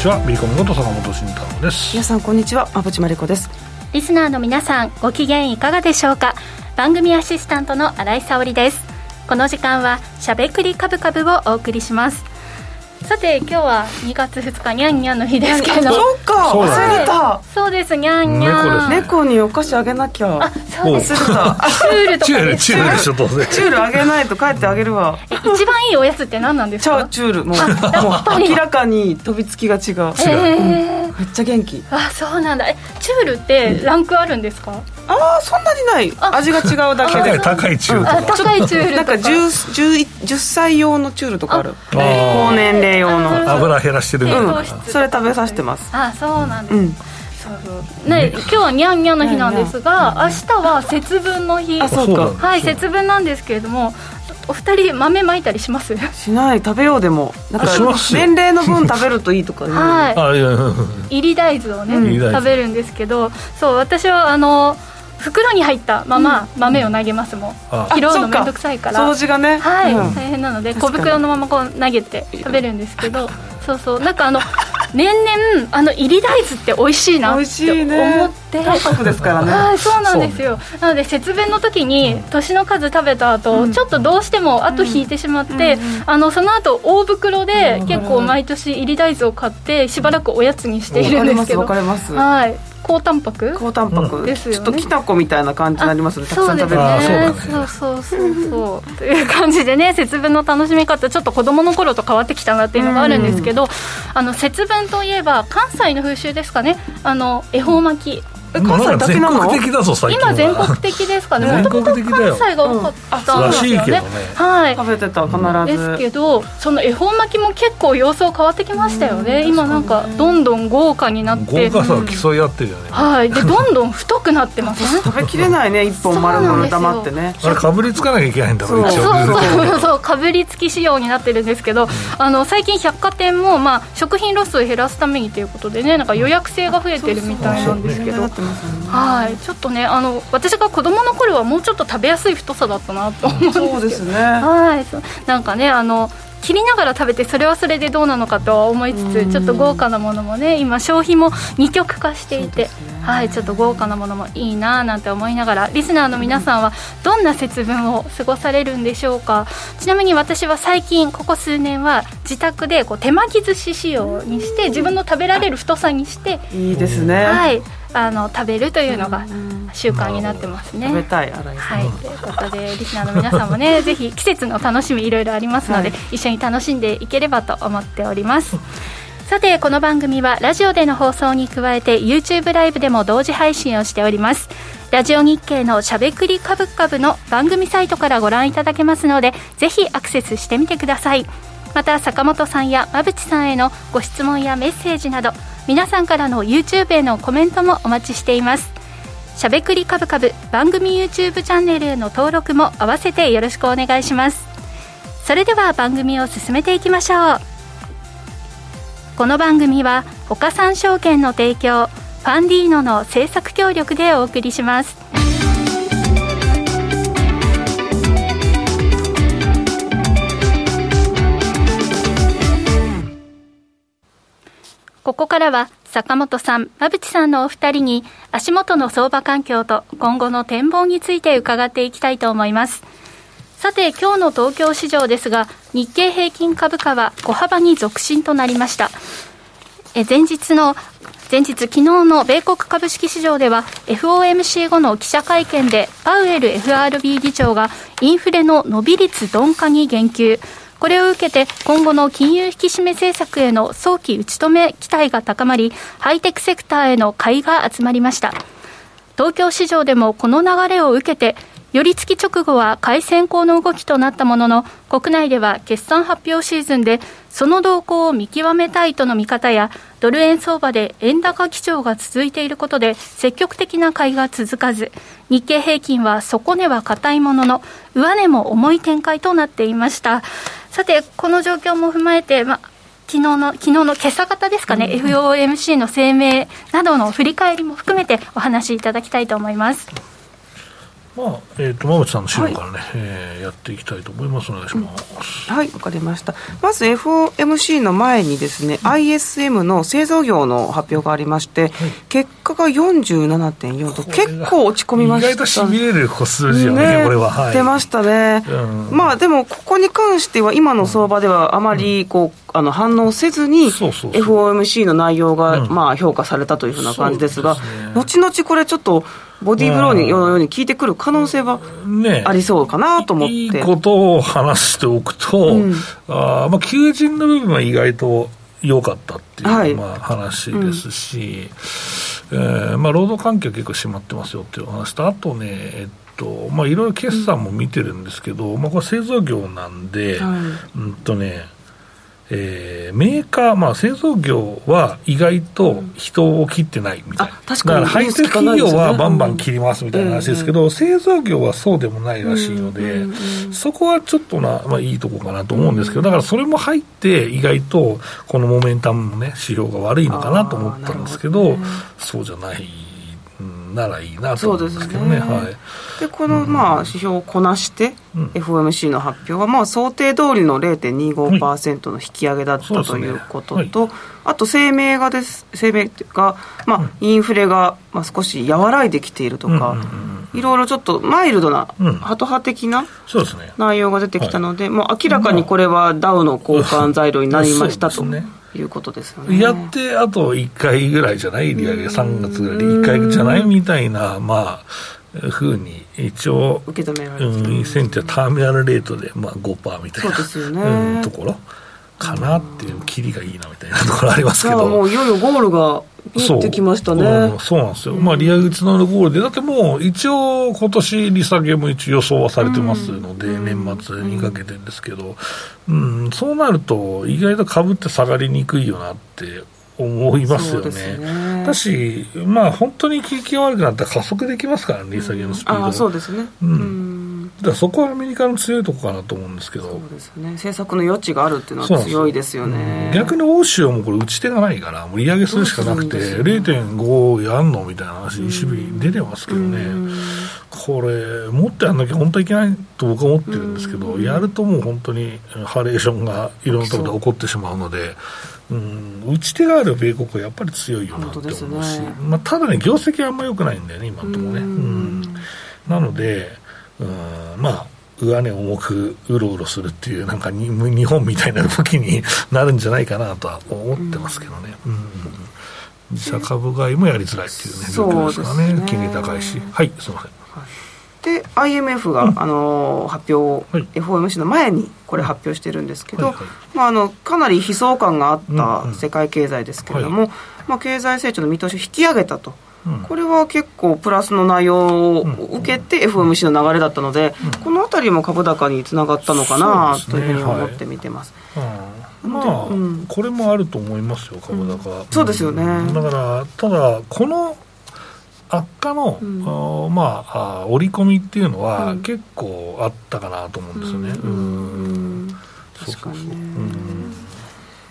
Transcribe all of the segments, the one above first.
皆さんこんにちは。ビーコムこと坂本慎太郎です。皆さんこんにちは。馬淵真理子です。リスナーの皆さんご機嫌いかがでしょうか？番組アシスタントの新井沙織です。この時間はしゃべくりカブカブをお送りしますさて今日は2月2日にゃんにゃんの日ですけれど。もそうか忘れた。そうですにゃんにゃん。猫にお菓子あげなきゃ。あそうです。忘れたチュールとチュールチュール。でしょ当然チュールあげないと帰ってあげるわ。一番いいおやつって何なんですか？ーチュールもう。明らかに飛びつきが違う。えー。めっちゃ元気。あそうなんだ。えチュールってランクあるんですか、ああそんなにない。味が違うだけ高いで高いチュールあとか。高いチュールとか。なんか 10, 10, 10歳用のチュールとかある。高年齢用の。油減らしてるみたいな。うんそれ食べさせてます。あそうなんです、うん。そうそう。ね今日はにゃんにゃんの日なんですが明日は節分の日。あそうか。そはい節分なんですけれどもお二人豆まいたりします？しない。食べようでも。なんか年齢の分食べるといいとか言う はい。あいやいや。いや入り大豆をね、食べるんですけどそう私はあの袋に入ったまま豆を投げますもん、あ。拾うのめんどくさいから。掃除がね。はい、うん。大変なので小袋のままこう投げて食べるんですけど。そうそう。なんかあの 年々あの入り大豆って美味しいなっ美味していね。思って。淡白ですからね。はいそうなんですよ。なので節分の時に年の数食べた後、ちょっとどうしても後引いてしまって、あのその後大袋で結構毎年入り大豆を買ってしばらくおやつにしているんですけど。わかります。はい高タンパク？高タンパク、うんですよね。ちょっときな粉みたいな感じになりますね。たくそうですさん食べるそうそうそうそうそう。という感じでね節分の楽しみ方ちょっと子供の頃と変わってきたなっていうのがあるんですけど、あの節分といえば関西の風習ですかね。あの恵方巻きえ関西だけなの？全国的だぞ最近は。今全国的ですかね。全もともと国的だよ関西が多かったんらですよね。しいけどね。はい食べてた必ず。ですけどその恵方巻きも結構様相変わってきましたよね。今なんかどんどん豪華になって。豪華さを競い合ってるよね。はい。でどんどん太くなってます。ね 食べきれないね一本丸々黙ってね。あれかぶりつかなきゃいけないんだろうそうそうそう そうかぶりつき仕様になってるんですけど、あの最近百貨店も、まあ、食品ロスを減らすためにということでねなんか予約制が増えてるみたいなんですけど。なってますよね。はい。ちょっとねあの私が子供の頃はもうちょっと食べやすい太さだったなと思うんですけど。そうですね。はい。なんかねあの切りながら食べてそれはそれでどうなのかとは思いつつちょっと豪華なものもね今消費も二極化していて、はい。ちょっと豪華なものもいいななんて思いながらリスナーの皆さんはどんな節分を過ごされるんでしょうか。ちなみに私は最近ここ数年は自宅でこう手巻き寿司仕様にして自分の食べられる太さにして、いいですね、はいあの食べるというのが習慣になってますね。食べたい新井さん、はい、ということでリスナーの皆さんもね ぜひ季節の楽しみいろいろありますので、はい。一緒に楽しんでいければと思っております。さてこの番組はラジオでの放送に加えて YouTube ライブでも同時配信をしております。ラジオ日経のしゃべくりカブカブの番組サイトからご覧いただけますのでぜひアクセスしてみてくださいまた坂本さんや馬淵さんへのご質問やメッセージなど皆さんからの YouTube へのコメントもお待ちしています。しゃべくりカブカブ番組 YouTube チャンネルへの登録も合わせてよろしくお願いします。それでは番組を進めていきましょう。この番組は岡三証券の提供ファンディーノの制作協力でお送りします。ここからは坂本さん、馬淵さんのお二人に足元の相場環境と今後の展望について伺っていきたいと思います。さて今日の東京市場ですが日経平均株価は小幅に続伸となりました。え前日の前日昨日の米国株式市場では FOMC 後の記者会見でパウエル FRB 議長がインフレの伸び率鈍化に言及これを受けて今後の金融引き締め政策への早期打ち止め期待が高まりハイテクセクターへの買いが集まりました。東京市場でもこの流れを受けて寄り付き直後は買い先行の動きとなったものの国内では決算発表シーズンでその動向を見極めたいとの見方やドル円相場で円高基調が続いていることで積極的な買いが続かず日経平均は底値は硬いものの上値も重い展開となっていました。さてこの状況も踏まえて、ま昨日の昨日の今朝方ですかね、FOMC の声明などの振り返りも含めてお話しいただきたいと思います。ままあ、えっ、と、馬渕さんの資料からね、えーやっていきたいと思います。お願いします。はい、わかりました。まず FOMC の前にですね、ISM の製造業の発表がありまして、結果が47.4と、結構落ち込みました。意外としびれる数字よね、これは。はい。出ましたね、うんまあでも、ここに関しては、今の相場ではあまりこう、あの反応せずに、FOMC の内容が、うんまあ評価されたというふうな感じですが、後々これ、ちょっとボディーブローにのように効いてくる可能性はねありそうかなと思って。いいことを話しておくと、うん。あーまあ、求人の部分は意外と良かったっていう、はい。まあ、話ですし、えーまあ、労働環境結構締まってますよっていう話と、あとね、えっとまあ、いろいろ決算も見てるんですけど、まあ、これ製造業なんで、はい。うんとね、えーメーカー、まあ、製造業は意外と人を切ってないみたいな、あ確かにだからハイテク企業はバンバン切りますみたいな話ですけど、製造業はそうでもないらしいので、うんうんうんそこはちょっとな、まあ、いいとこかなと思うんですけど、だからそれも入って、意外とこのモメンタムの、ね、指標が悪いのかなと思ったんですけど、ね。そうじゃない、うんならいいなと思うんですけどね。ですねはい。でこのまあ指標をこなして、うん。FOMC の発表はまあ想定通りの0.25%の引き上げだったそうですね。ということはい。と、あと声明がです声明が、まあ、インフレがまあ少し和らいできているとか、いろいろちょっとマイルドな、うん。ハト派的な。内容が出てきたので、もう明らかにこれはダウの交換材料になりましたと。そうですねいうことですよね。やってあと1回ぐらいじゃない？利上げ、3月ぐらいで。1回じゃないみたいな、まあ、ふうに、一応、受け止められてうん、センティブターミナルレートで、まあ、5%みたいなそうですよね。うん、ところかなっていう、キリがいいなみたいなところありますけじゃあもど。ういよいよゴールが見えてきましたね。うんそうなんですよ、まあ、利上げつながるゴールで、だってもう一応、今年利下げも一応予想はされてますので、年末にかけてですけど、うん、そうなると、意外と株って下がりにくいよなって思いますよね。ね。だし、まあ、本当に景気が悪くなったら加速できますからね、利下げのスピードもああそうですね。うん。うんだそこはアメリカの強いところかなと思うんですけどそう。ですね。政策の余地があるっていうのは強いですよね。逆に欧州はもうこれ打ち手がないから、利上げするしかなくて、どうするんです0.5やんのみたいな話、ECB 出てますけどね、これ、もっとやんなきゃ本当はいけないと僕は思ってるんですけど、やるともう本当にハレーションがいろんなところで起こってしまうので、うん、打ち手がある米国はやっぱり強いよなって思うし、ねまあ、ただね、業績はあんま良くないんだよね、今のところね。うんうんなので、うん、まあ、上値重くうろうろするっていう、なんかに日本みたいな動きになるんじゃないかなとは思ってますけどね。うん。自社株買いもやりづらいっていうね、状況ですからね。金利高いし。はい、すみません。で IMF が、あの発表、はい。FOMC の前にこれ発表してるんですけど、はい。はいまあ、あのかなり悲壮感があっうんうんた世界経済ですけれども、まあ、経済成長の見通しを引き上げたと。うん。これは結構プラスの内容を受けて FOMC の流れだったので、このあたりも株高につながったのかなね。というふうに思って見てます。うん。まあ、うん。これもあると思いますよ、株高。そうですよね。ん。だから、ただ、この悪化の、うん。まあ、織り込みっていうのは、うん。結構あったかなと思うんですよね。うん。うん。確かにね。うん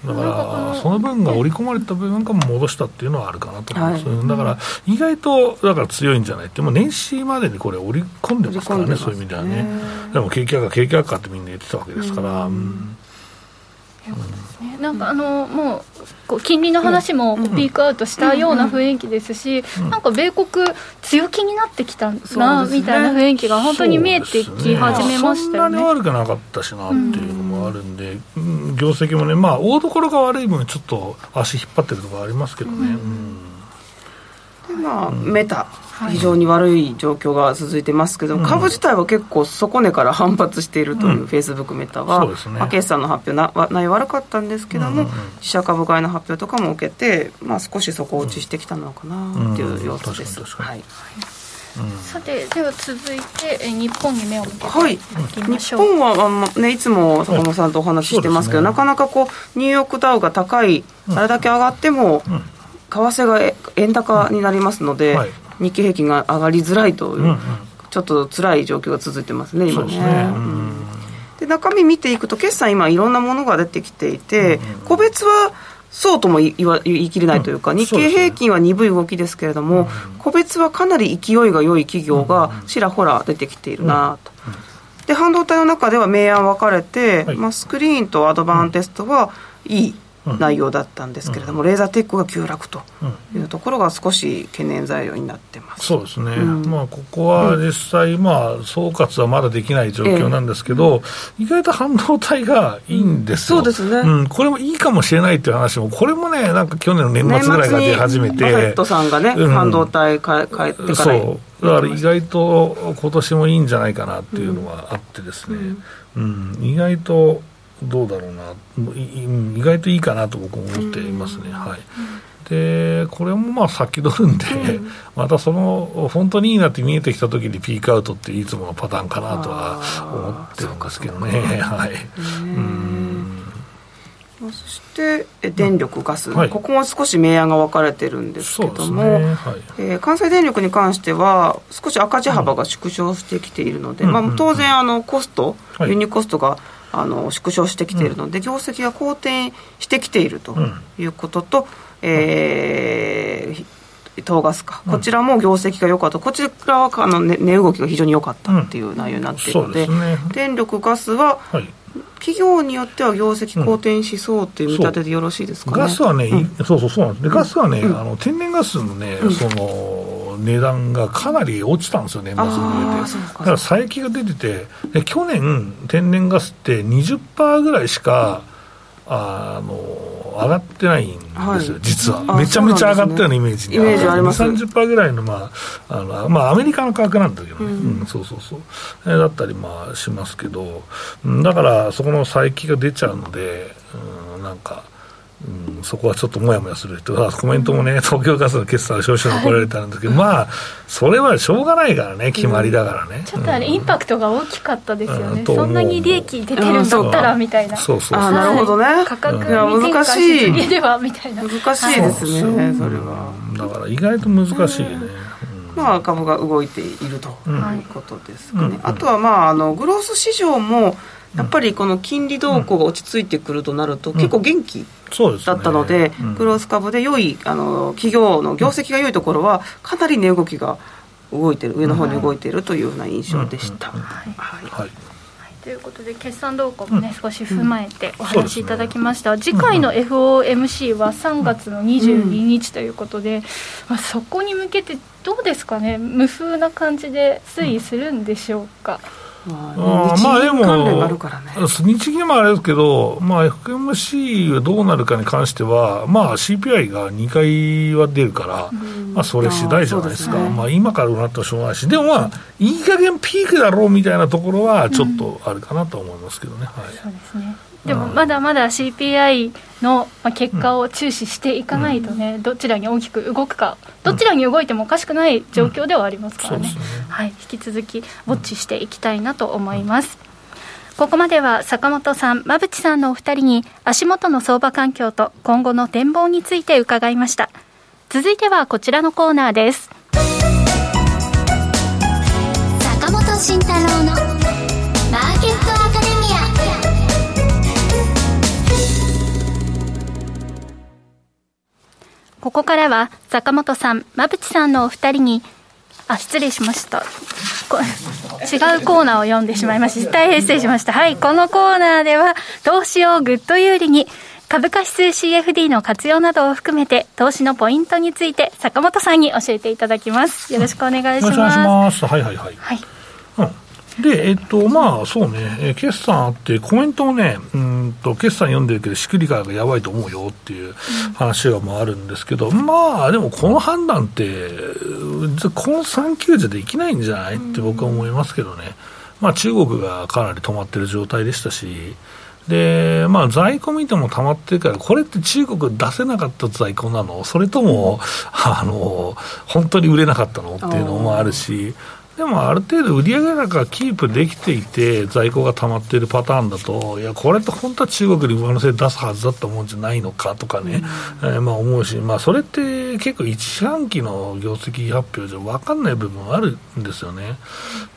だから、その分が織り込まれた分なんかも戻したっていうのはあるかなと思います、はい。うんだから、意外とだから強いんじゃないって、もう年始までにこれ、織り込んでますからね、そういう意味ではね。でも景気悪化、景気悪化ってみんな言ってたわけですから、うんうんねなんかあのもうこう金利の話もピークアウトしたような雰囲気ですし、なんか米国強気になってきたな、みたいな雰囲気が本当に見えてき始めましたよね。そんなに悪くなかったしなっていうのもあるんで、うん業績もね、まあ、大所が悪い分、ちょっと足引っ張ってるところありますけどね。うんでまあ、メタ、非常に悪い状況が続いてますけど、うん。株自体は結構底値から反発しているという、うん。フェイスブックメタは、そうですね。まあ決算の発表なわ内容悪かったんですけども、うんうんうん。自社株買いの発表とかも受けて、まあ、少し底落ちしてきたのかなっていう様子です。うん確かに。はい。さてでは続いてえ日本に目を向けてはい。いきまし日ょう。本は、あのね、いつも坂本さんとお話ししてますけど、ねなかなかこうニューヨークダウが高い、うんあれだけ上がっても、うん為替がえ円高になりますので、はい。日経平均が上がりづらいという、うんうん。ちょっと辛い状況が続いてますね、今ね。ですね。ううん。中身見ていくと、決算、今、いろんなものが出てきていて、うんうん個別はそうとも言い切れないというか、うん。日経平均は鈍い動きですけれども、個別はかなり勢いが良い企業がちらほら出てきているなと。で半導体の中では明暗分かれて、はい。まあ、スクリーンとアドバンテストはいい内容だったんですけれども、レーザーテックが急落というところが少し懸念材料になってます。そうですね、うん。まあ、ここは実際、まあ、総括はまだできない状況なんですけど、意外と半導体がいいんですよ、そうですね。うん、これもいいかもしれないっていう話も、これもね、なんか去年の年末ぐらいから出始めて、バフェットさんがね、うん。半導体か帰ってから。そう、だから意外と今年もいいんじゃないかなっていうのはあってですね、うん。意外とどうだろうな、意外といいかなと僕も思っていますね。はい。でこれもまあ先取るんで、またその本当にいいなって見えてきたときにピークアウトっていつものパターンかなとは思ってるんですけどね。はい。うん。まあそしてえ電力、ガス、はい。ここも少し明暗が分かれてるんですけども、ね。はい。えー関西電力に関しては少し赤字幅が縮小してきているので、まあ、うんうん当然あのコスト、はい。輸入コストがあの縮小してきているので、業績が好転してきているということと、えー東ガスか、こちらも業績が良かった、こちらはあの、ね、値動きが非常に良かったっていう内容になっているので、そうですね。電力、ガスははい。企業によっては業績好転しそうという見立てでよろしいですかね。ガスはね、いそうそうそうなんです。でガスはね、あの天然ガスのね、その値段がかなり落ちたんですよ、年末にあ向けて。だから佐伯が出ててで、去年、天然ガスって20%ぐらいしか、あの上がってないんですよ、はい。実は。あ。めちゃめちゃ上がったようなイメージイメージあります。2、30%ぐらいの、まああのまあ、アメリカの価格なんだけどね、うんそうそうそう、えーだったりまあしますけど、うんだからそこの佐伯が出ちゃうので、うん、なんか。うん、そこはちょっともやもやする人がコメントもね、東京ガスの決算消費者に怒られたんですけど、まあ、それはしょうがないからね、決まりだからね。ちょっとあれ、インパクトが大きかったですよね、うんそんなに利益出てるんだったらみたいな、そうそうそう。なるほどね。価格にいや転嫁難しではみたいな、難しいですね、そうそう。それは。だから意外と難しいよね。まあ、株が動いているとんいうことですかね、うん。あとは、まあ、あのグロース市場もやっぱりこの金利動向が落ち着いてくるとなると、結構元気。だったので、うん。グロース株で良いあの企業の業績が良いところは、かなり値動きが動いてる、上の方に動いているというような印象でした。はい。はい。ということで決算動向もね、少し踏まえてお話しいただきました、次回の FOMC は3月の22日ということで、まあ、そこに向けてどうですかね。無風な感じで推移するんでしょうか、まあーまあでも、日銀もあれですけど、まあ、FMC がどうなるかに関しては、まあ、CPI が2回は出るから、まあ、それ次第じゃないですか、まあ、今からなったらしょうがないし、でもまあ、いい加減ピークだろうみたいなところは、ちょっとあるかなと思いますけどね。はい。そうですねでもまだまだ CPI のまあ結果を注視していかないとね、どちらに大きく動くかどちらに動いてもおかしくない状況ではありますからね。はい、引き続きウォッチしていきたいなと思います、ここまでは坂本さん、馬淵さんのお二人に足元の相場環境と今後の展望について伺いました。続いてはこちらのコーナーです。坂本慎太郎のここからは坂本さん、馬淵さんのお二人に、あ、失礼しました。こ違うコーナーを読んでしまいました。大変失礼しました。はい、このコーナーでは、投資をぐっと有利に、株価指数 CFD の活用などを含めて、投資のポイントについて、坂本さんに教えていただきます。よろしくお願いします。ます。はいはいはい。はい。うんで、えっと、まあ、そうね、えー決算あって、コメントもね、うんと、決算読んでるけど、仕組みがやばいと思うよっていう話がまああるんですけど、まあ、でもこの判断って、うんこの3級じゃできないんじゃないって僕は思いますけどね。まあ、中国がかなり止まってる状態でしたし、で、まあ、在庫見ても溜まってるから、これって中国出せなかった在庫なの？それとも、あの、本当に売れなかったの？っていうのもあるし、でもある程度売上高がキープできていて、在庫が溜まっているパターンだと、いや、これって本当は中国に上乗せ出すはずだったもんじゃないのかとかね、えーまあ思うし、まあそれって結構一四半期の業績発表じゃ分かんない部分はあるんですよね。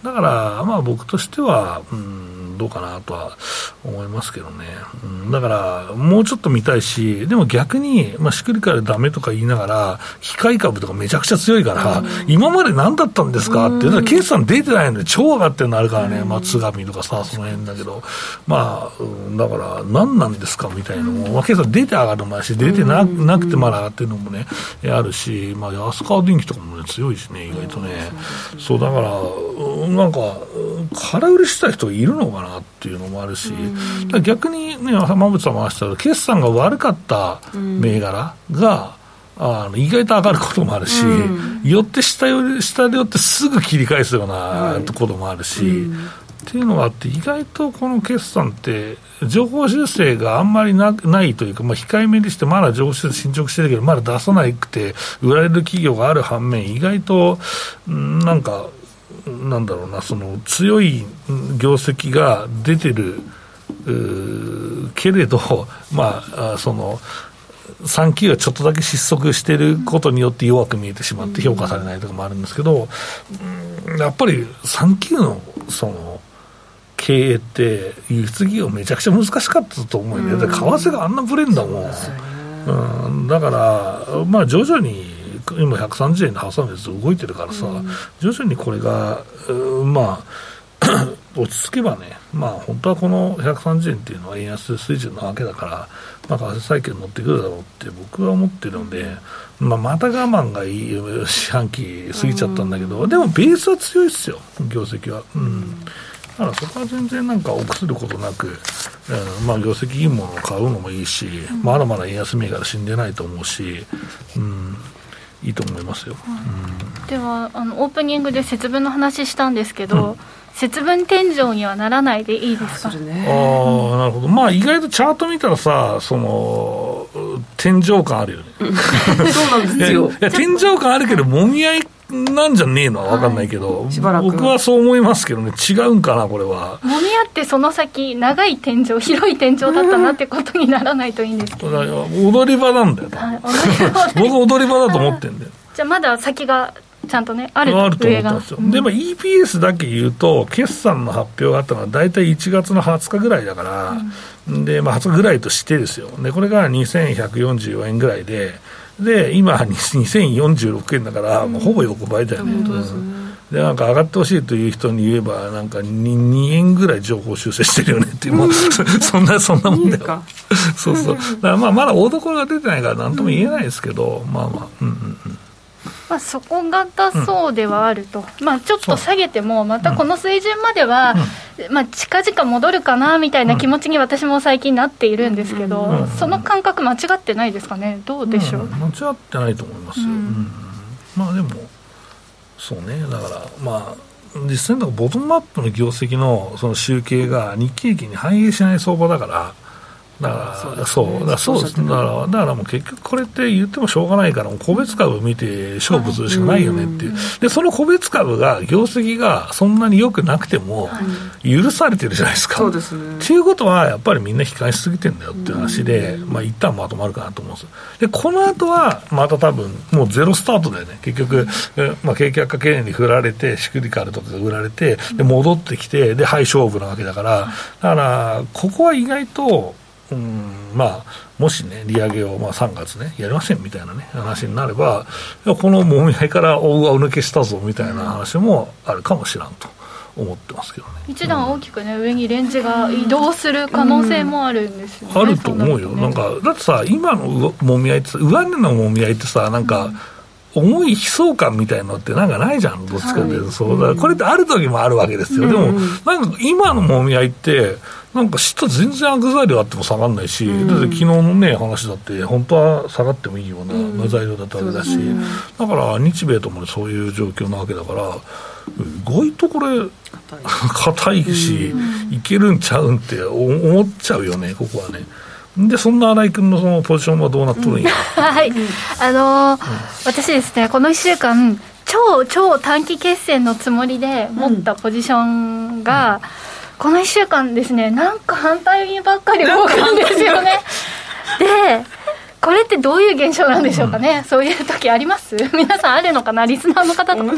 だから、まあ僕としては、うん、どうかなとは思いますけどね、うん、だからもうちょっと見たいし、でも逆に、まあ、シクリカルだめとか言いながら、機械株とかめちゃくちゃ強いから、うん、今まで何だったんですかって、だから決算出てないので、超上がってるのあるからね、まあ、津上とかさ、その辺だけど、まあ、うん、だから、何なんですかみたいなのも、まあ、決算出て上がるのもあるし、出てななくてまだ上がってるのもね、あるし、まあ、安川電機とかも、ね、強いしね、意外とね。そうだから、なんか、空売りした人いるのかなっていうのもあるし、逆にね、浜口さんも話したけど、決算が悪かった銘柄が、あの意外と上がることもあるし、うん、よって下よ下でよってすぐ切り返すようなこともあるし、うん、っていうのがあって、意外とこの決算って、情報修正があんまりなないというか、まあ、控えめにして、まだ情報修正進捗してるけど、まだ出さなくて、売られる企業がある反面、意外と、なんか、なんだろうな、その強い業績が出てるけれど、まあ、その、3期がちょっとだけ失速していることによって弱く見えてしまって評価されないとかもあるんですけど、やっぱり3期のその経営って輸出企業めちゃくちゃ難しかったと思うよね、為替があんなぶれんだもん、うん、だから、まあ、徐々に今130円で挟んで動いてるからさ、徐々にこれが、まあ落ち着けばね、まあ、本当はこの130円っていうのは円安水準なわけだから、まあ、為替債券乗ってくるだろうって僕は思ってるので、まあ、また我慢がいい四半期過ぎちゃったんだけど、でもベースは強いですよ、業績は。うん。だからそこは全然なんか臆することなく、うん。まあ、業績いいものを買うのもいいし、うん、まだまだ円安銘柄死んでないと思うし、うん、いいと思いますよ、うん、ではあのオープニングで節分の話したんですけど、節分天井にはならないでいいですか、ね、ああなるほど。まあ意外とチャート見たらさその天井感あるよね。そうなんですよ。天井感あるけどもみ合いなんじゃねえのは分かんないけど、はい、僕はそう思いますけどね。違うんかなこれは。もみ合ってその先長い天井広い天井だったなってことにならないといいんですけど、踊り場なんだよ、はい、僕踊り場だと思ってんだよ。じゃあまだ先がちゃんとね、あるあるとですよ、うん、でも EPS だけ言うと、決算の発表があったのは、大体1月の20日ぐらいだから、うん、でまあ、20日ぐらいとしてですよ、でこれが2144円ぐらいで、で今、2046円だから、もうほぼ横ばいだよね。うん。でなんか上がってほしいという人に言えば、なんか 2, 2円ぐらい情報修正してるよねっていう、そんな、そんなもんだよ。そうそう。だからまあまだ大所が出てないから、なんとも言えないですけど、まあまあ、うんうんうん。まあ、底堅そうではあると、うん、まあ、ちょっと下げても、またこの水準までは、う。ん、まあ、近々戻るかなみたいな気持ちに私も最近なっているんですけど、うん、その感覚、間違ってないですかね、どうでしょう、間違ってないと思いますよ、まあでも、そうね、だから、まあ、実際のボトムアップの業績のその集計が日経平均に反映しない相場だから、だからそう、だそうですだからだからもう結局これって言ってもしょうがないから個別株見て勝負するしかないよねっていう、でその個別株が業績がそんなに良くなくても許されてるじゃないですか。そうですね。っていうことはやっぱりみんな悲観しすぎてんだよっていう話で、まあ一旦まとまるかなと思うんですでこの後はまた多分もうゼロスタートだよね。結局、まあ、景気悪化懸念に振られてシクリカルとかが売られてで戻ってきてではい勝負なわけだから。だからここは意外とうんまあ、もしね、利上げをまあ3月ね、やりませんみたいなね、話になれば、このもみ合いから大上抜けしたぞみたいな話もあるかもしれんと。思ってますけどね。一段大きくね、うん、上にレンジが移動する可能性もあるんですよね、うん、あると思うよ、ね、なんかだってさ今のもみ合いって上値のもみ合いってさなんか、重い悲壮感みたいなのってなんかないじゃん、どっちかっていうと、はい、そうだこれってある時もあるわけですよ、うん、でも、なんか今のもみ合いって、なんか下全然悪材料あっても下がらないし、うん、だって昨日のね話だって本当は下がってもいいような無材料だったわけだし、うん、だから日米ともそういう状況なわけだから意外とこれ硬い。し、いけるんちゃうんって思っちゃうよねここはね。でそんな新井君のそのポジションはどうなっとるんや、はい、あのーうん、私ですねこの1週間超超短期決戦のつもりで持ったポジションが、うんこの1週間ですねなんか反対にばっかり動くんですよね。でこれってどういう現象なんでしょうかね、そういう時あります？皆さんあるのかな？リスナーの方とか。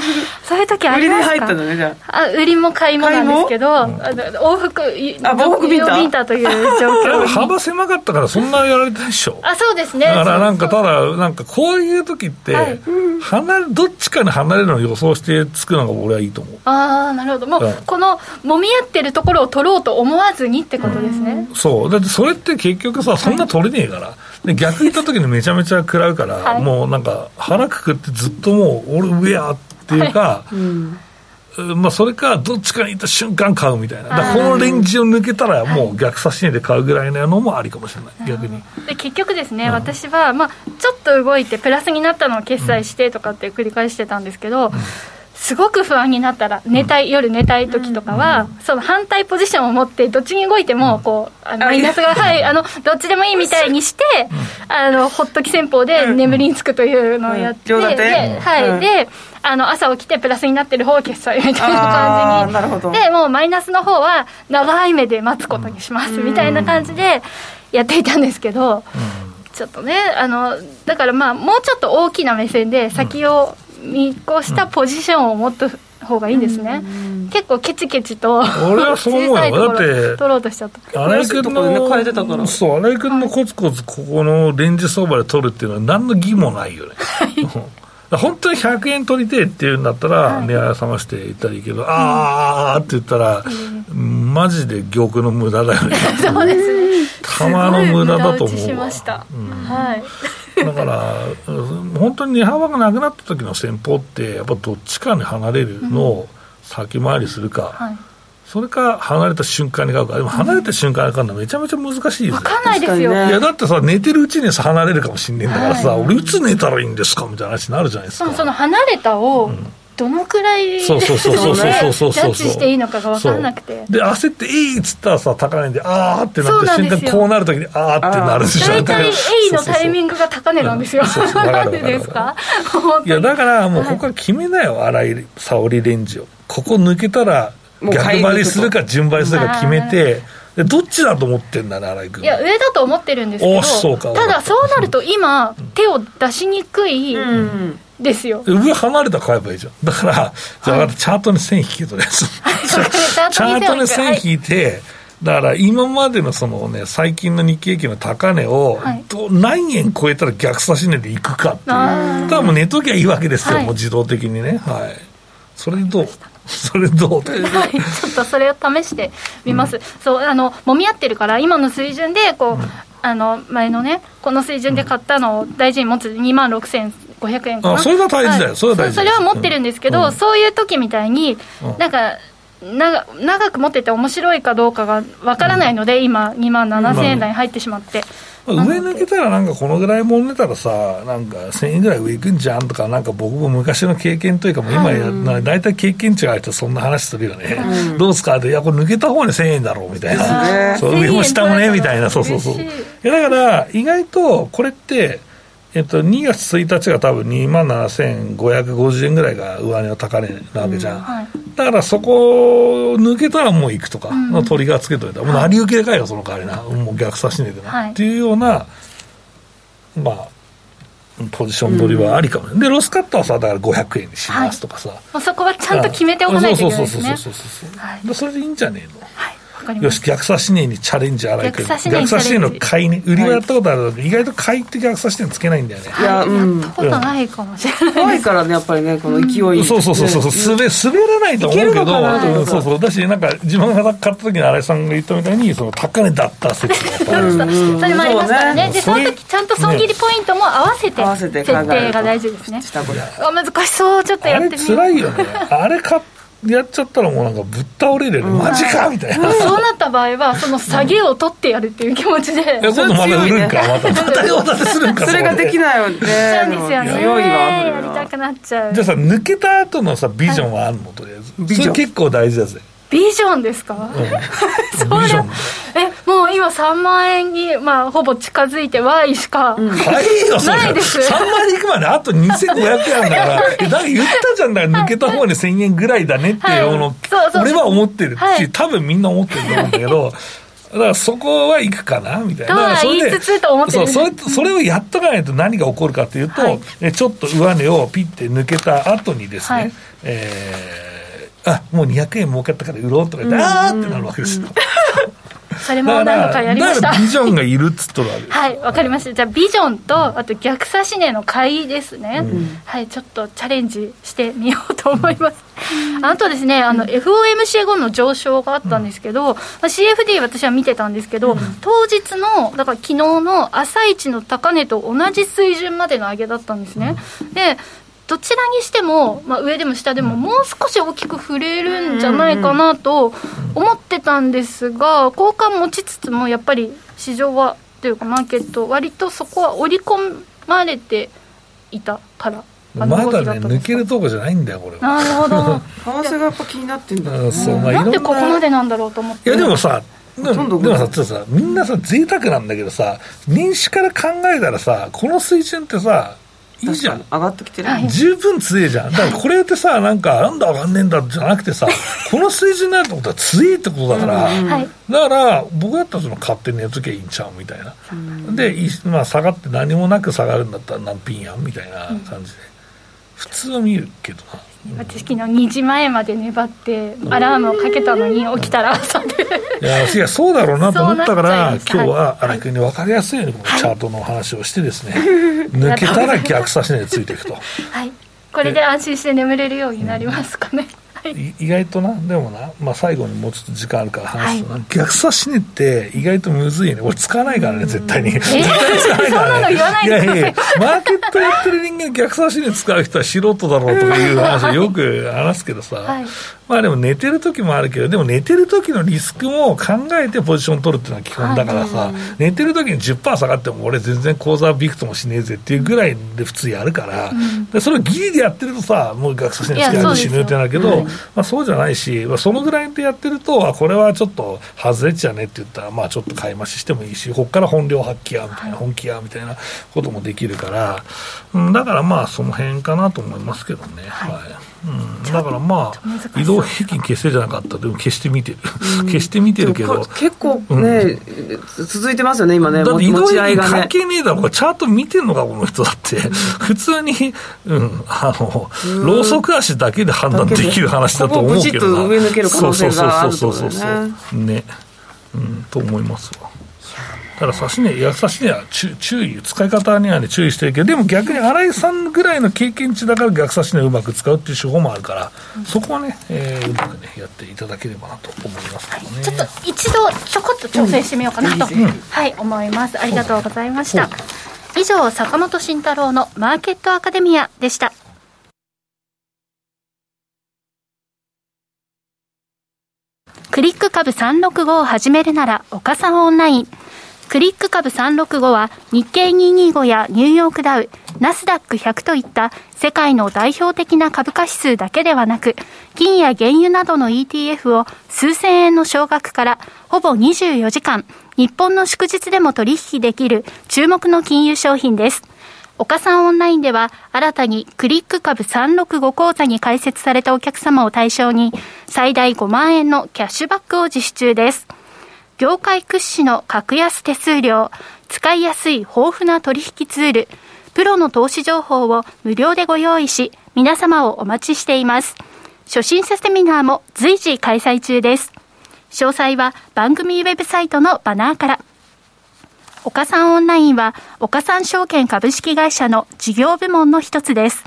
そういう時ありますか？売りに入ったのねじゃあ。売りも買いもなんですけど、あの往復あ往復ビンタビンタという状況幅狭かったからそんなやられたでしょ。あそうですね。だからなんかただなんかこういう時って、はい、離れどっちかに離れるのを予想してつくのが俺はいいと思う。ああなるほど。もう、うん、この揉み合ってるところを取ろうと思わずにってことですね、うん、そうだってそれって結局さそんな取れねえから、はい、で逆に言った時にめちゃめちゃ食らうから、はい、もうなんか腹くくってずっともう俺上やっていうか、はい。うん。まあ、それか、どっちかに行った瞬間買うみたいな、だこのレンジを抜けたら、もう逆差し値で買うぐらいのもありかもしれない、逆に。で結局ですね、うん、私は、まあ、ちょっと動いて、プラスになったのを決済してとかって繰り返してたんですけど、うんすごく不安になったら寝たい、夜寝たい時とかは、その反対ポジションを持ってどっちに動いてもこうあのマイナスが、はい、あのどっちでもいいみたいにして、あのほっとき戦法で眠りにつくというのをやって、ではいであの朝起きてプラスになってる方を決済みたいな。感じにでもうマイナスの方は長い目で待つことにしますみたいな感じでやっていたんですけど。ちょっとねあのだからまあもうちょっと大きな目線で先を見越したポジションを持った方がいいんですね、結構ケチケチと俺はそう思うよ。だって取ろうとしちゃった新井君のそう新井君のコツコツここのレンジ相場で取るっていうのは何の疑問ないよね、本当に100円取りてえっていうんだったら、値上げ探していったらいいけど、うん、あーって言ったら、うん、マジで玉の無駄だよね。そうですね。玉の無駄だと思う。しました。うん、はい。だから、本当に値幅がなくなった時の戦法って、やっぱどっちかに離れるのを先回りするか、はい、それか離れた瞬間に買うか、でも離れた瞬間に買うのはめちゃめちゃ難しいですよ。分かんないですよ。いや、だってさ、寝てるうちに離れるかもしんねえんだからさ、はい、俺、いつ寝たらいいんですかみたいな話になるじゃないですか。その離れたを、うんどのくらいそうそうそうそうそうそうジャッジしていいのかが分からなくてで焦って「いい」っつったらさ高値で「あー」ってなって瞬間こうなるときに「あー」ってなるでしょ大体「えい」のタイミングが高値なんですよなんでですかいやだからもうここは決めなよ荒井沙織レンジをここ抜けたら逆張りするか順張りするか決めてどっちだと思ってんだね、新井君。いや、上だと思ってるんですけど、ただ、そうなると今、手を出しにくいうんですよ。上離れたら買えばいいじゃん。だから、じゃあ、チャートに線引けとりあえず。チャートに線引いて、だから今までのそのね、最近の日経平均の高値を、何円超えたら逆差し値でいくかっていう。多分寝ときゃいいわけですよ、もう自動的にね。はい。それでどうそれどう？はい、ちょっとそれを試してみます、うん、そうあの揉み合ってるから今の水準でこう、うん、あの前のねこの水準で買ったのを大事に持つ2万6500円かな？あそれが大事だよ、はい、それは大事それは持ってるんですけど、うん、そういう時みたいに、なんか長長く持ってて面白いかどうかがわからないので、今2万7000円台に入ってしまって。上抜けたらなんかこのぐらいもんでたらさ、なんか1000円ぐらい上行くんじゃんとか、なんか僕も昔の経験というか、もう今や、うん、大体経験値がある人そんな話するよね。うん、どうすか？って、いや、これ抜けた方に1000円だろうみたいな。そう、上も下もね、みたいな、そうそうそう。いや、だから、意外とこれって、えっと、2月1日が多分2万7550円ぐらいが上値の高値なわけじゃん、うんはい、だからそこ抜けたらもう行くとかのトリガーつけといたら、うん、もう成り行きで買えよその代わりな、もう逆差し値でな、はい、っていうようなまあポジション取りはありかも、うん、でロスカットはさだから500円にしますとかさ、はい、そこはちゃんと決めておかないといけないですね。そうそうそうそうそう、はい、それでいいんじゃねえの？はいよし、逆差し値にチャレンジ荒井君。逆差し値の買いね。売りはやったことあるけど、意外と買いって逆差し値つけないんだよね。いや、うん。やったことないかもしれない。怖いからね、やっぱりね、この勢い。そうそうそうそう、滑滑らないと思うけど、そうそう。だし、なんか、自分が買った時に荒井さんが言ったみたいに、その高値だった説がやっぱり。それもありますからね。で、その時ちゃんと損切りポイントも合わせて、設定が大事ですね。難しそう、ちょっとやってみよう。あれ辛いよね。あれ買って、やっちゃったらもうなんかぶっ倒れる。よね、マジか？みたいな、そうなった場合はその下げを取ってやるっていう気持ちで、いや今度また売るんか、またまた用立てするんか？それがで。きないよね。そうですよね強いわやりたくなっちゃう。じゃあさ抜けた後のさビジョンはあるの？とりあえず。ビジョン結構大事だぜ。ビジョンですか、うん、それえ今3万円に、まあ、ほぼ近づいて Y しか、うん、はいよそれ。ないです。3万円いくまであと2500円あるんだから。だから言ったじゃんだから抜けた方に1000円ぐらいだねっていうの、はい、俺は思ってるし、はい、多分みんな思ってると思うんだけど だからそこは行くかなみたいな。とは言いつつと思ってる。そうそれ、それをやっとかないと何が起こるかというと、はい。えちょっと上値をピッて抜けた後にですね、はい。えーあもう200円儲かったから売ろうとか言って、あーってなるわけですよ。それも何度かやりましただからビジョンがいるっつっとるわけ。はい、わかりました。じゃあ、ビジョンと、あと逆差し値の買いですね。はい、ちょっとチャレンジしてみようと思います。あとですね、あの、FOMC 後の上昇があったんですけど、まあ CFD 私は見てたんですけど、当日の、だから昨日の朝一の高値と同じ水準までの上げだったんですね。で、どちらにしても、まあ、上でも下でももう少し大きく振れるんじゃないかなと思ってたんですが好感持ちつつもやっぱり市場はというかマーケット割とそこは織り込まれていたからまだね、抜けるとこじゃないんだよ、これは。なるほど。為替がやっぱ気になってんだうんそうまあなんでここまでなんだろうと思って。いやでもさ、でもでもさ、ちょっとさ、みんなさ、贅沢なんだけどさ、年始から考えたらさ、この水準ってさ、いいじゃん。上がってきてる、はい十分強いじゃん。だからこれってさ、なんか、なんだ上がんねえんだじゃなくてさ、この水準になるってことは強いってことだから、はいだから、僕だったらその勝手にやっときゃいいんちゃうみたいな。で、いまあ、下がって何もなく下がるんだったら何ピンやんみたいな感じで。普通は見るけど。な。私昨日2時前まで粘ってアラームをかけたのに起きたら朝で。いやいやそうだろうなと思ったから、今日は荒井君に分かりやすいようにこのチャートの話をしてですね、抜けたら逆差し値でついていくと。はい。これで安心して眠れるようになりますかね、はいい意外とな、でもな、まあ、最後にもうちょっと時間あるから話すとな、逆差し値って意外とむずいね。俺使わないからね、絶対に。絶対使わないからそんなの言わないやいやマーケットやってる人間逆差し値使う人は素人だろうとかいう話をよく話すけどさ、はいまあでも寝てる時もあるけど、でも寝てる時のリスクも考えてポジション取るっていうのは基本だからさ、寝てる時に10%下がっても俺全然口座ビクともしねえぜっていうぐらいで普通やるから、でそれをギリでやってるとさ、もう学生に使える死ぬってなるけど、まあそうじゃないし、まあそのぐらいでやってると、あこれはちょっと外れちゃねって言ったら、まあちょっと買い増ししてもいいし、ここから本領発揮やみたいな、本気やみたいなこともできるから、うん、だからまあその辺かなと思いますけどね。はい。うん、だからまあ、移動平均消せじゃなかったでも消してみてる。消してみてるけど。結構ね、続いてますよね今ねだって移動平均関係ねえだろ、これチャート見てんのか、この人だって、普通に、うん、あの、ローソク足だけで判断できる話だと思うけどな。上抜ける可能性があるそうそうそうそうそう。ね。うん、と思いますわ。ただ指し値、いや指し値は注注意、使い方にはね、注意してるけど、でも逆に新井さんぐらいの経験値だから逆指し値をうまく使うっていう手法もあるから、そこはね、えーうまくね、やっていただければなと思います。けどね。ちょっと一度ちょこっと調整してみようかなと、はい思います。ありがとうございました。以上坂本慎太郎のマーケットアカデミアでした。クリック株365を始めるなら岡さんオンラインクリック株365は日経225やニューヨークダウ、ナスダック100といった世界の代表的な株価指数だけではなく、金や原油などの ETF を数千円の少額からほぼ24時間、日本の祝日でも取引できる注目の金融商品です。岡さんオンラインでは新たにクリック株365講座に開設されたお客様を対象に最大5万円のキャッシュバックを実施中です。業界屈指の格安手数料、使いやすい豊富な取引ツール、プロの投資情報を無料でご用意し、皆様をお待ちしています。初心者セミナーも随時開催中です。詳細は番組ウェブサイトのバナーから。岡三オンラインは、岡三証券株式会社の事業部門の一つです。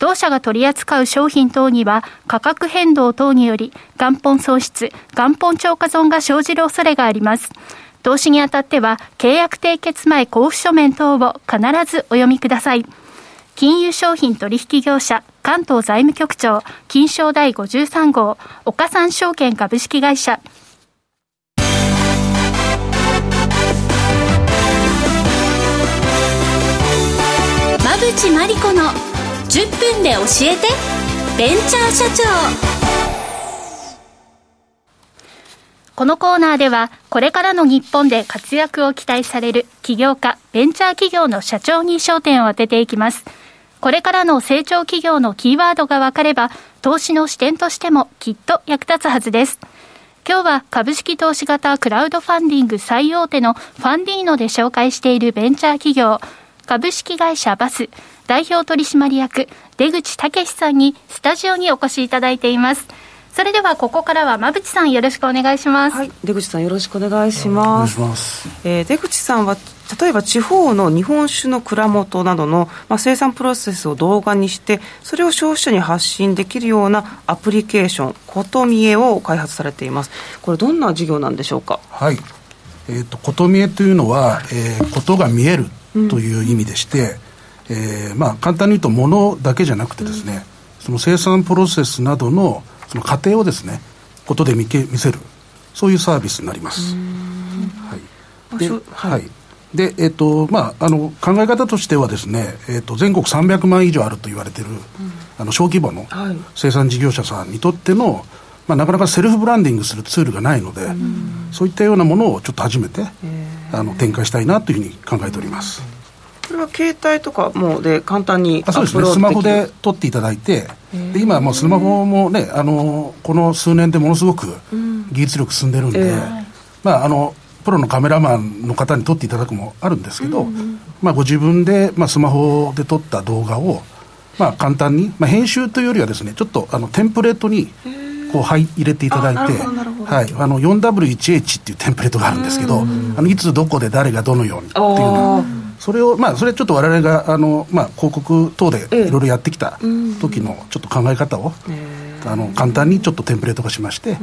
同社が取り扱う商品等には価格変動等により元本喪失、元本超過損が生じる恐れがあります。投資にあたっては契約締結前交付書面等を必ずお読みください。金融商品取引業者関東財務局長金賞第53号岡三証券株式会社馬淵真理子の10分で教えて。ベンチャー社長。このコーナーではこれからの日本で活躍を期待される起業家ベンチャー企業の社長に焦点を当てていきます。これからの成長企業のキーワードが分かれば投資の視点としてもきっと役立つはずです。今日は株式投資型クラウドファンディング最大手のファンディーノで紹介しているベンチャー企業、株式会社バス。代表取締役出口武さんにスタジオにお越しいただいています。それではここからは馬淵さんよろしくお願いします。はい、出口さんよろしくお願いします。お願いします。えー、出口さんは例えば地方の日本酒の蔵元などの、まあ、生産プロセスを動画にしてそれを消費者に発信できるようなアプリケーションことみえを開発されていますこれどんな事業なんでしょうか？はいえーと、ことみえというのは、えー、ことが見えるという意味でして、うん、えー、まあ、簡単に言うとものだけじゃなくてですね、うん、その生産プロセスなどのその過程をですねことで見け見せるそういうサービスになります。はい。ではい。で、えっ、ー、と、まあ、あの、考え方としてはですね、えっ、ー、と、全国300万以上あると言われている、うん、あの、小規模の生産事業者さんにとっての、はい、まあ、なかなかセルフブランディングするツールがないので、うん、そういったようなものをちょっと初めて、あの、展開したいなというふうに考えております。は携帯とかもで簡単にあそうですね、スマホで撮っていただいて、で今、もうスマホもね、あのこの数年でものすごく技術力進んでるんで、まあ、あのプロのカメラマンの方に撮っていただくもあるんですけど、うんうん、まあ、ご自分で、まあ、スマホで撮った動画を、まあ、簡単に、まあ、編集というよりはですねちょっとあのテンプレートにこう入れていただいて、はい、あの 4W1H っていうテンプレートがあるんですけど、あのいつどこで誰がどのようにっていうのをそれを、まあ、それちょっと我々があの、まあ、広告等でいろいろやってきた時のちょっと考え方を、あの簡単にちょっとテンプレート化しまして。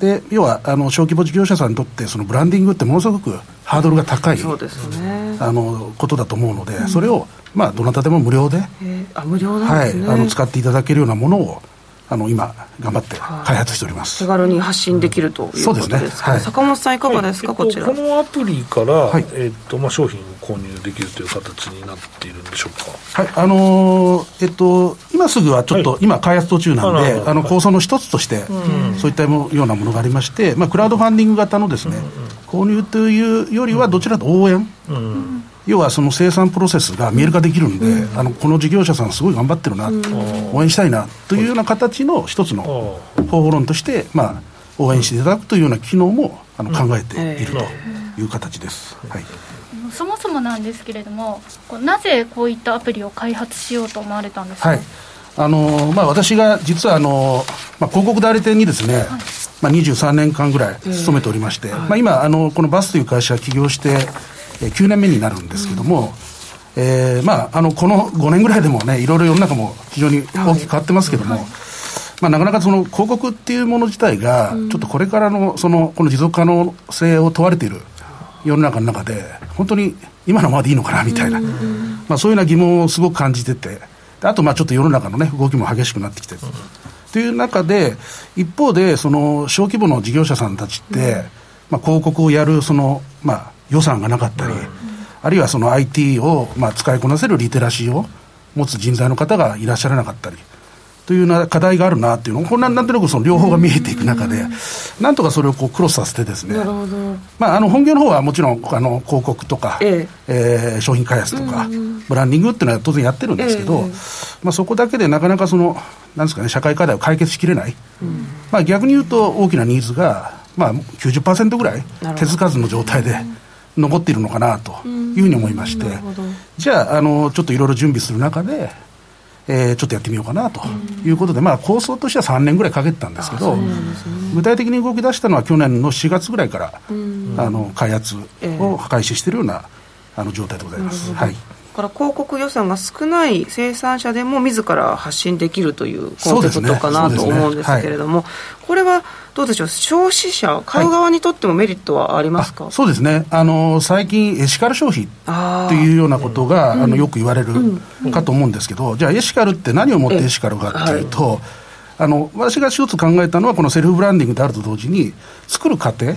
で要はあの小規模事業者さんにとってそのブランディングってものすごくハードルが高いそうです、ね、あのことだと思うので、うん、それを、まあ、どなたでも無料で、えー、あ無料はい、あの使っていただけるようなものをあの今、頑張って開発しております。手軽に発信できるということですか、ね。はい、坂本さん、いかがですか、はい、こちら。このアプリから、はい、えーとまあ、商品を購入できるという形になっているんでしょうか、はい。あのー、えっと、今すぐはちょっと、今、開発途中なんで、あの構想の一つとして、そういったようなものがありまして、まあ、クラウドファンディング型のですね、購入というよりは、どちらかと応援。うん要はその生産プロセスが見える化できるんで、うん、あのこの事業者さんすごい頑張ってるな、うん、応援したいなというような形の一つの方法論として、まあ、応援していただくというような機能もあの考えているという形です。はい。そもそもなんですけれども、なぜこういったアプリを開発しようと思われたんですか、はい。あのまあ、私が実はあの、まあ、広告代理店にですね、はい、まあ、23年間ぐらい勤めておりまして、まあ、今あの、このバスという会社起業して、えー、9年目になるんですけども、うん、えー、まあ、あのこの5年ぐらいでもね、いろいろ世の中も非常に大きく変わってますけども、はい、まあ、なかなかその広告っていうもの自体が、ちょっとこれからのそのこの持続可能性を問われている世の中の中で、本当に今のままでいいのかなみたいな、まあ、そういうような疑問をすごく感じてて、あとまあちょっと世の中の、ね、動きも激しくなってきてる。という中で、一方で、その小規模の事業者さんたちって、まあ、広告をやるその、まあ、予算がなかったり、あるいはその IT をまあ使いこなせるリテラシーを持つ人材の方がいらっしゃらなかったり。というような課題があるなっていうのこんななんとなくその両方が見えていく中で、なんとかそれをこうクロスさせてですね、まあ、あの本業の方はもちろんあの広告とか、ええ。えー、商品開発とか、ブランディングっていうのは当然やってるんですけど、えまあ、そこだけでなかなかそのなんですかね社会課題を解決しきれない、うん、まあ、逆に言うと大きなニーズが、まあ、90%ぐらい手つかずの状態で。残っているのかなというふうに思いまして、じゃああの、ちょっといろいろ準備する中で、えー、ちょっとやってみようかなということで、まあ、構想としては3年ぐらいかけてたんですけど、具体的に動き出したのは去年の4月ぐらいから、あの開発を開始しているようなあの状態でございます。はい。から広告予算が少ない生産者でも自ら発信できるというコンセプトかな、と思うんですけれども、ねはい、これはどうでしょう、消費者、買う側にとってもメリットはありますか、はい、そうですね。あの、最近、エシカル消費っていうようなことが、あのよく言われるかと思うんですけど、じゃあ、エシカルって何をもってエシカルかっていうと、あの私が一つ考えたのは、このセルフブランディングであると同時に、作る過程、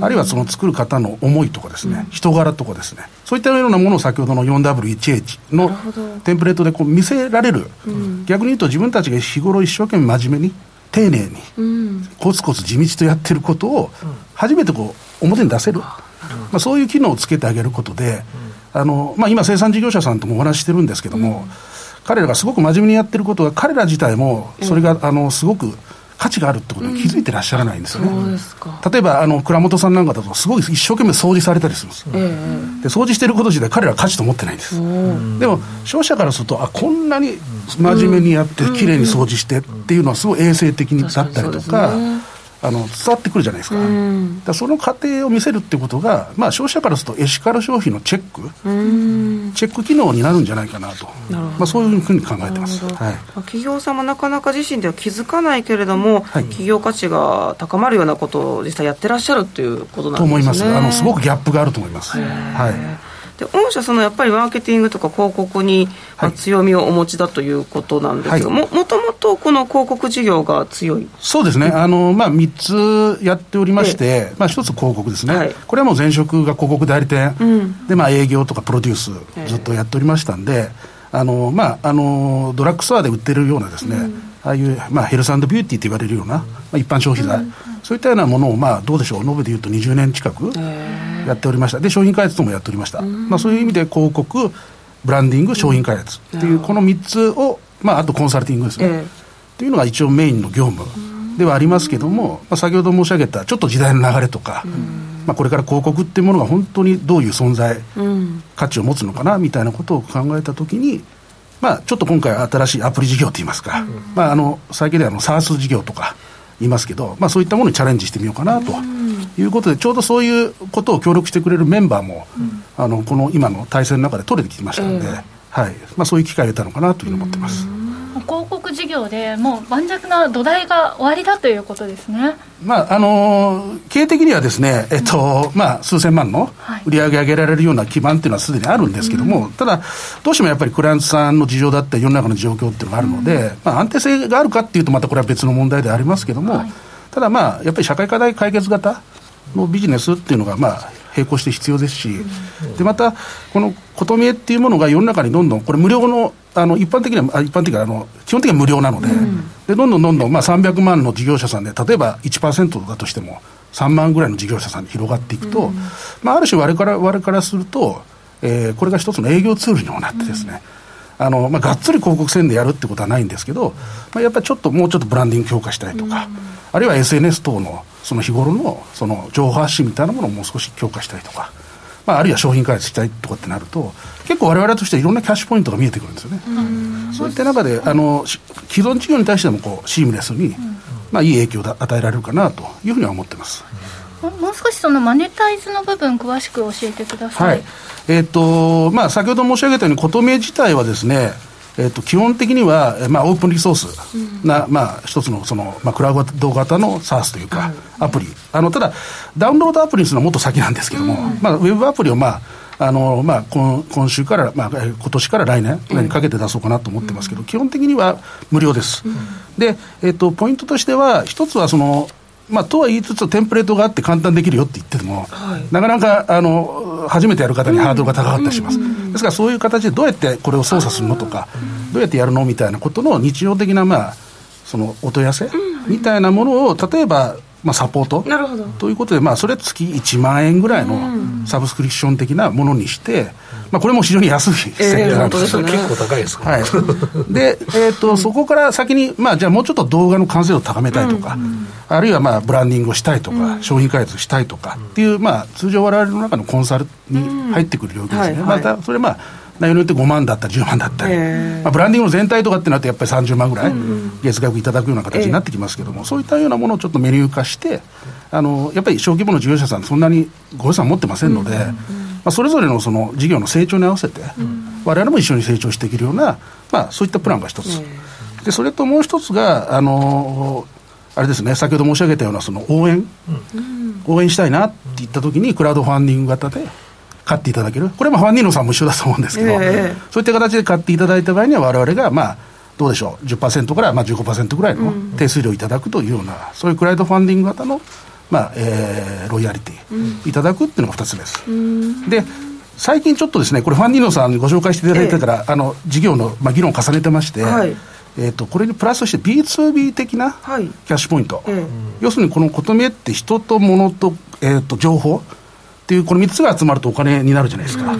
あるいはその作る方の思いとかですね、人柄とかですね、そういったようなものを先ほどの 4W1H のテンプレートでこう見せられる、逆に言うと自分たちが日頃一生懸命真面目に、丁寧に、コツコツ地道とやってることを、初めてこう表に出せる、まあ、そういう機能をつけてあげることで、あのまあ、今、生産事業者さんともお話ししてるんですけども、彼らがすごく真面目にやってることが、彼ら自体もそれが、あのすごく価値があるってことに気づいてらっしゃらないんですよね。そうですか例えば、あの、倉本さんなんかだと、すごい一生懸命掃除されたりするんです。えで、掃除してること自体彼らは価値と思ってないんです。でも、消費者からすると、あ、こんなに真面目にやって、綺麗に掃除してっていうのはすごい衛生的にだったりと確かあの伝わってくるじゃないですか,、だその過程を見せるってことが、まあ、消費者からするとエシカル消費のチェック、チェック機能になるんじゃないかなと、まあ、そういうふうに考えてます。はい。まあ企業さんもなかなか自身では気づかないけれども、はい。企業価値が高まるようなことを実際やってらっしゃるっていうことなんですね。と思います、あのすごくギャップがあると思います。はいで御社そのやっぱりマーケティングとか広告に強みをお持ちだということなんですが、はい。ももともとこの広告事業が強い？そうですね、あのまあ、3つやっておりまして、まあ、1つ広告ですね、はい。これはもう前職が広告代理店、うん。で、まあ、営業とかプロデュース、ずっとやっておりましたんで、あのまあ、あのドラッグストアで売ってるようなですね、ああいう、まあ、ヘルスビューティーって言われるような、まあ、一般消費財、そういったようなものを、まあ、どうでしょう、延べでいうと20年近くやっておりました、で商品開発ともやっておりました、まあ、そういう意味で広告、ブランディング、商品開発っていう、この3つを、まあ、あとコンサルティングですね。えっていうのが一応メインの業務ではありますけども、まあ、先ほど申し上げたちょっと時代の流れとか、まあ、これから広告っていうものが本当にどういう存在、価値を持つのかなみたいなことを考えたときに、まあ、ちょっと今回新しいアプリ事業といいますか、まあ、あの最近ではあの SARS 事業とか言いますけど、まあ、そういったものにチャレンジしてみようかなということで、ちょうどそういうことを協力してくれるメンバーも、あのこの今の体制の中で取れてきましたので、はい。まあ、そういう機会を得たのかなというふうに思ってます。広告事業でもう盤石な土台が終わりだということですね。まああのー経営的にはですね、えっとまあ、数千万のはい。売り上げ上げられるような基盤っていうのはすでにあるんですけども、ただ、どうしてもやっぱりクライアントさんの事情だったり、世の中の状況っていうのがあるので、まあ、安定性があるかっていうと、またこれは別の問題でありますけども、ただまあ、やっぱり社会課題解決型のビジネスっていうのが、まあ、並行して必要ですし、でまた、この琴見えっていうものが世の中にどんどん、これ、無料の、あの一般的には、あ一般的にはあの基本的には無料なので、でどんどんどんどん、まあ、300万の事業者さんで、例えば1%だとしても、3万ぐらいの事業者さんに広がっていくと、まあ、ある種我から、我からすると、えーこれが一つの営業ツールにもなってですね、あのまあ、がっつり広告宣伝やるってことはないんですけど、まあ、やっぱりちょっともうちょっとブランディング強化したいとか、あるいは SNS 等のその日頃のその情報発信みたいなものをもう少し強化したいとか、まあ、あるいは商品開発したいとかってなると、結構我々としてはいろんなキャッシュポイントが見えてくるんですよね。そういった中であのし既存事業に対してもこうシームレスに、まあ、いい影響を与えられるかなというふうには思ってます。ももう少しそのマネタイズの部分詳しく教えてください。はい。えっとまあ、先ほど申し上げたように、琴名自体はですね、えっと基本的には、えまあ、オープンリソースな、まあ、一つのその、まあ、クラウド型の SARS というか、アプリ。あの、ただ、ダウンロードアプリにするのはもっと先なんですけども、まあ、ウェブアプリを、まああのまあ、今今週から、まあ、えー今年から来年ぐらいにかけて出そうかなと思ってますけど、基本的には無料です。で、えっとポイントとしては、一つはその、まあ、とは言いつつ、テンプレートがあって簡単できるよって言ってても、なかなかあの初めてやる方にハードルが高かったりします。ですから、そういう形でどうやってこれを操作するのとか、どうやってやるのみたいなことの日常的な、まあ、そのお問い合わせみたいなものを、例えば、まあ、サポートということで、まあ、それ月1万円ぐらいのサブスクリプション的なものにして、まあ、これも非常に安いなんですね。結構高いですから、はい、で、えーとそこから先に、まあ、じゃあもうちょっと動画の完成度を高めたいとか、あるいはまあブランディングをしたいとか、商品開発したいとかっていう、まあ、通常我々の中のコンサルに入ってくる領域ですね、はいはい。またそれまあ内容によって5万だったり10万だったり、ええ。まあ、ブランディングの全体とかってなってやっぱり30万ぐらい月額いただくような形になってきますけども、そういったようなものをちょっとメニュー化してあのやっぱり小規模の事業者さんそんなにご予算持ってませんので、まあ、それぞれのその事業の成長に合わせて、我々も一緒に成長していけるような、まあ、そういったプランが一つ、でそれともう一つが、あのあれですね、先ほど申し上げたようなその応援、応援したいなって言ったときに、クラウドファンディング型で買っていただける、これもファンディングさんも一緒だと思うんですけど、ええ。そういった形で買っていただいた場合には、我々がまあどうでしょう、10%からまあ15%ぐらいの手数料をいただくというような、そういうクラウドファンディング型の、まあえーロイヤリティ。いただくっていうのが2つです。で最近ちょっとですね、これ、ファンディーノさんにご紹介していただいてから、あの事業の、まあ、議論を重ねてまして、はい。えー、とこれにプラスして B2B 的なはい。キャッシュポイント、ええ。要するにこの琴見えって人と物と,、えー、と情報っていうこの3つが集まるとお金になるじゃないですか、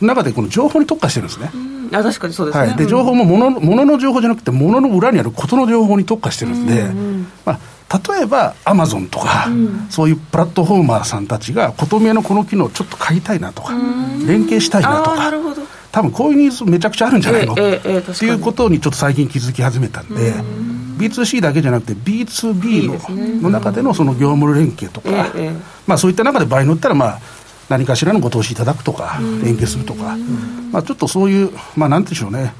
中でこの情報に特化してるんですね。あ確かにそうですね、はい、で情報もものものの情報じゃなくて、ものの裏にあることの情報に特化してるんで、まあ、例えばアマゾンとか、そういうプラットフォーマーさんたちが、琴宮のこの機能、ちょっと買いたいなとか、連携したいなとか。多分こういうニーズめちゃくちゃあるんじゃないの、えええっていうことにちょっと最近気づき始めたんで、B2C だけじゃなくて B2B のいい、ね、の中でのその業務連携とか、まあ、そういった中で場合によったら、まあ、何かしらのご投資いただくとか、連携するとか、まあ、ちょっとそういう、まあ、なんでしょうね、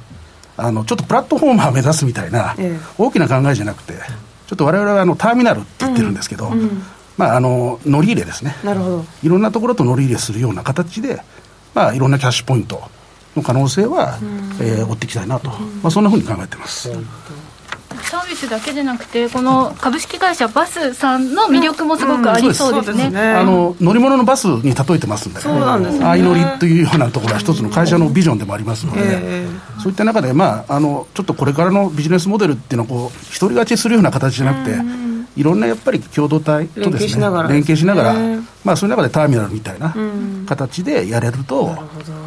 あのちょっとプラットフォーマーを目指すみたいな、大きな考えじゃなくて、ちょっとわれわれはあのターミナルって言ってるんですけど、まあ、あの乗り入れですね。なるほど、いろんなところと乗り入れするような形で、まあ、いろんなキャッシュポイントの可能性は、えー、追っていきたいなと、まあ、そんなふうに考えてます。サービスだけでなくて、この株式会社バスさんの魅力もすごくありそうですね。あの乗り物のバスに例えてますんで、そうなんですね。相乗りというようなところは一つの会社のビジョンでもありますので、そういった中で、まあ、あのちょっとこれからのビジネスモデルっていうのはこう、一人勝ちするような形じゃなくて、いろんなやっぱり共同体とですね、連携しながら、まあ、そういう中でターミナルみたいな形でやれると、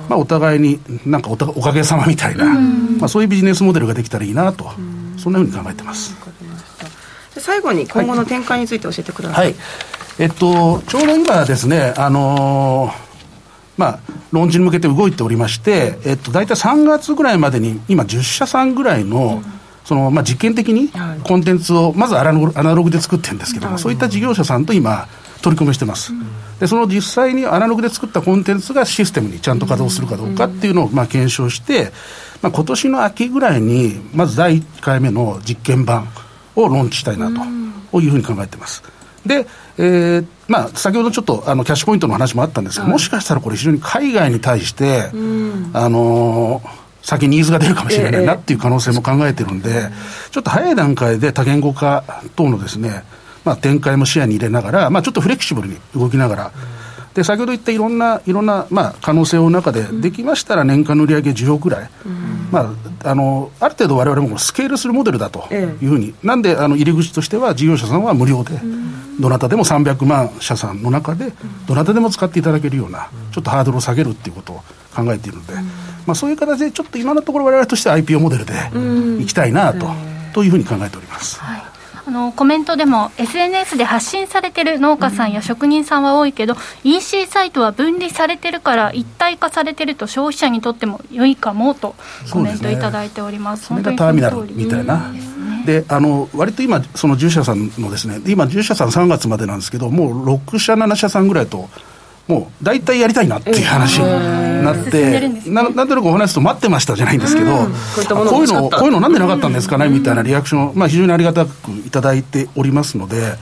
まあ、お互いになんかおおかげさまみたいな、まあ、そういうビジネスモデルができたらいいなと。そんなふうに考えてます。最後に今後の展開について教えてください。はい、えっと、ちょうど今ですね、あのー、まあ、ローンチに向けて動いておりまして、えっと、大体3月ぐらいまでに、今、10社さんぐらいの、うん。そのまあ、実験的にコンテンツをまずアナログで作ってるんですけども、そういった事業者さんと今、取り組みしてます、でその実際にアナログで作ったコンテンツがシステムにちゃんと稼働するかどうかっていうのをまあ検証して、まあ今年の秋ぐらいに、まず第1回目の実験版をローンチしたいなというふうに考えてます。で、えーまあ、先ほどちょっとあのキャッシュポイントの話もあったんですが、もしかしたらこれ、非常に海外に対して、あのー先ニーズが出るかもしれないなっていう可能性も考えてるんで、ちょっと早い段階で多言語化等のですね、まあ、展開も視野に入れながら、まあ、ちょっとフレキシブルに動きながら、で先ほど言ったいろんな、いろんな、まあ、可能性の中で、できましたら年間の売上10億ぐらい、まあ、あのある程度、われわれもスケールするモデルだというふうに、なんであの入り口としては、事業者さんは無料で、どなたでも300万社さんの中で、どなたでも使っていただけるような、ちょっとハードルを下げるっていうことを考えているので。まあ、そういう形でちょっと今のところわれわれとしては IPO モデルでいきたいなと,、というふうに考えております。はいあのコメントでも SNS で発信されてる農家さんや職人さんは多いけど、うん、EC サイトは分離されてるから一体化されてると消費者にとっても良いかもとコメントいただいております。そ、ね、ターミナルみたいな。であの割と今、その10社さんのですね、今、10社さん3月までなんですけど、もう6社、7社さんぐらいともう大体やりたいなっていう話になって、ななんとなくお話すと待ってましたじゃないんですけど、こういうの、こういうのなんでなかったんですかねみたいなリアクションを、まあ、非常にありがたくいただいておりますので、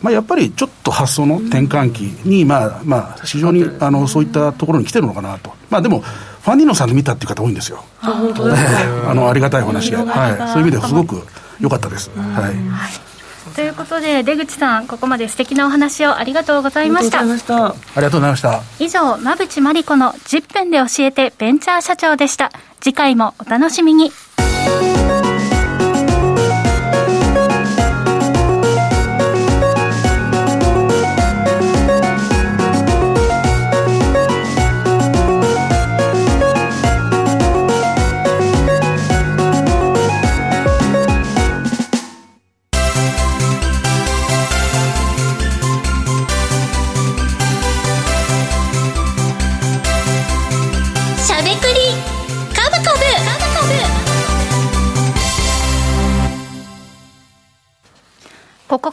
まあ、やっぱりちょっと発想の転換期に、まあまあ、非常にあのそういったところに来てるのかなと。まあ、でもファンディーノさんで見たっていう方多いんですよ。あのありがたい話で、はい、そういう意味ではすごく良かったです。はいということで出口さんここまで素敵なお話をありがとうございました。ありがとうございました。以上馬淵真理子の10分で教えてベンチャー社長でした。次回もお楽しみに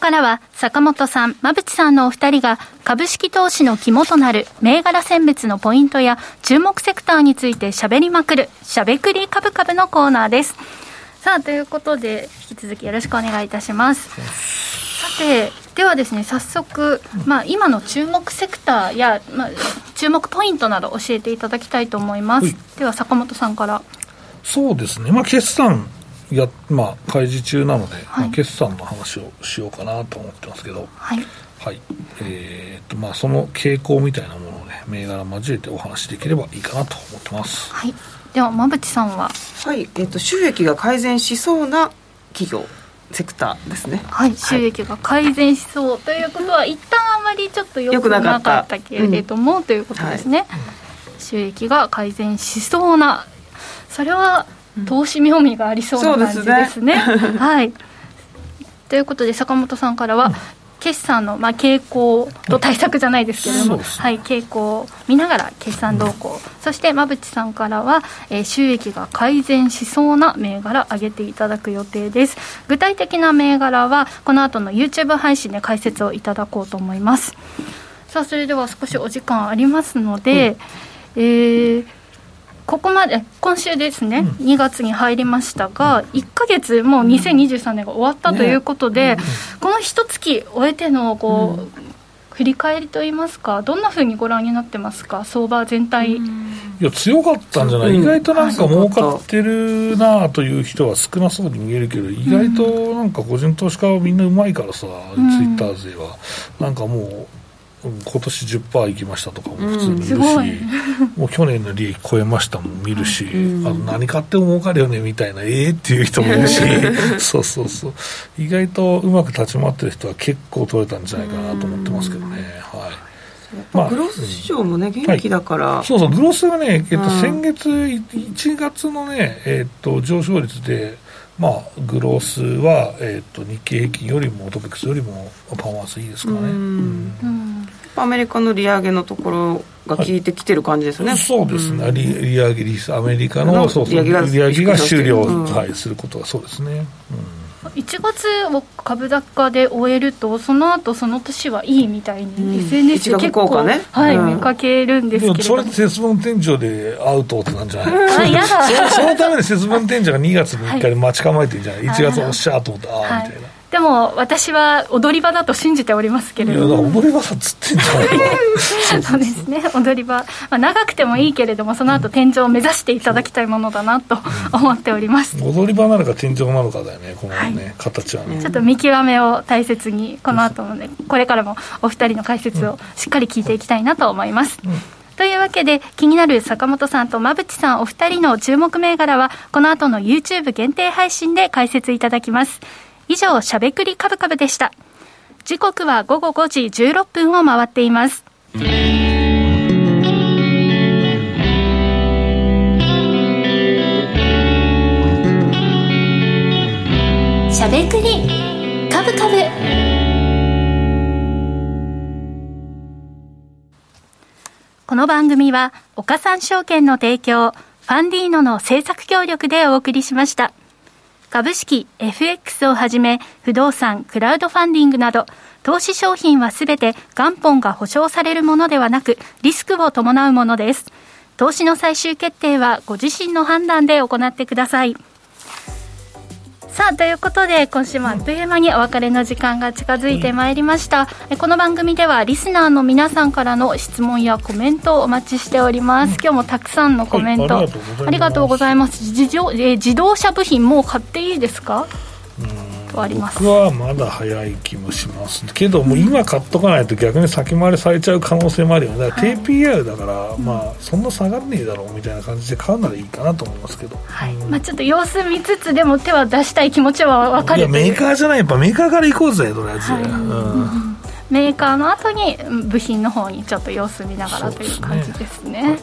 からは坂本さん、馬淵さんのお二人が株式投資の肝となる銘柄選別のポイントや注目セクターについて喋りまくる、しゃべくり株株のコーナーです。さあ、ということで、引き続きよろしくお願いいたします。さて、ではですね、早速、まあ、今の注目セクターや、まあ、注目ポイントなど教えていただきたいと思います。では、坂本さんから。そうですね、まあ、決算や、まあ、開示中なので、はい、まあ、決算の話をしようかなと思ってますけど、はい、はい、えー、っとまあ、その傾向みたいなものをね、銘柄交えてお話しできればいいかなと思ってます。はい、では、馬淵さんは？はい、えー、っと収益が改善しそうな企業。セクターですね。はい、収益が改善しそうということは、一旦あまりちょっと良くなかったけれども、うん、ということですね。はい収益が改善しそうなそれは投資妙味がありそうな感じですね。すね。はい。ということで坂本さんからは、決算の、まあ、傾向と対策じゃないですけれども、はい、傾向を見ながら決算動向、うん、そして馬淵さんからは、えー、収益が改善しそうな銘柄上げていただく予定です。具体的な銘柄はこの後の YouTube 配信で解説をいただこうと思います。さあそれでは少しお時間ありますので、うん、えーここまで今週ですね、うん、2月に入りましたが、1か月、もう2023年が終わったということで、ね、この一月終えてのこう、うん、振り返りといいますか、どんなふうにご覧になってますか、相場全体。いや強かったんじゃない、意外となんか儲かってるなという人は少なそうに見えるけど、意外となんか個人投資家はみんなうまいからさ、ツイッター勢は。なんかもう今年10%いきましたとかも普通に見るし、うん、もう去年の利益超えましたも見るし、うん、あの何買っても儲かるよねみたいな、ええー、っていう人もいるし、そうそうそう、意外とうまく立ち回ってる人は結構取れたんじゃないかなと思ってますけどね。はい。まあ、グロス市場もね、元気だから、はい、そうそう、グロスがね、えっと、先月、1月のね、えっと、上昇率で、まあ、グロースは、えーと、日経平均よりもトピックスよりもパフォーマンスいいですからね、うん、アメリカの利上げのところが効いてきてる感じですね、はい、そうですね、利利上げアメリカのそうそう利上げが終了、はい、することがそうですね、うん。1月を株高で終えるとその後その年はいいみたいに、うん、SNS で結構、ね、はい、うん、見かけるんですけどそれで節分天井でアウトってなんじゃない？あそそのために節分天井が2月3日で待ち構えてるんじゃない、はい、1月おっしゃーと思ってああ、みたいな。でも私は踊り場だと信じておりますけれど。も踊り場だっつってんじゃない そうですね。踊り場、まあ、長くてもいいけれどもその後天井を目指していただきたいものだなと思っております、うん、踊り場なのか天井なのかだよねこのね、はい、形はね。ちょっと見極めを大切にこの後もねこれからもお二人の解説をしっかり聞いていきたいなと思います、うん。というわけで気になる坂本さんと馬淵さんお二人の注目銘柄はこの後の YouTube 限定配信で解説いただきます以上、しゃべくりカブカブでした。時刻は午後5時16分を回っています。しゃべくりカブカブ。この番組は、岡三証券の提供、ファンディーノの制作協力でお送りしました。株式、FX をはじめ、不動産、クラウドファンディングなど、投資商品はすべて元本が保証されるものではなく、リスクを伴うものです。投資の最終決定はご自身の判断で行ってください。さあということで今週もあっという間にお別れの時間が近づいてまいりました、うん、この番組ではリスナーの皆さんからの質問やコメントをお待ちしております、うん、今日もたくさんのコメント、はい、ありがとうございます。自動,、車部品もう買っていいですか？ります。僕はまだ早い気もしますけども今買っとかないと逆に先回りされちゃう可能性もあるよね。TPR だから、はい、まあそんな下がんねえだろうみたいな感じで買うならいいかなと思いますけど、はい。まあ、ちょっと様子見つつでも手は出したい気持ちは分かるいやメーカーじゃないやっぱメーカーから行こうぜとりあえず、はい、うん。メーカーの後に部品の方にちょっと様子見ながらという感じですね。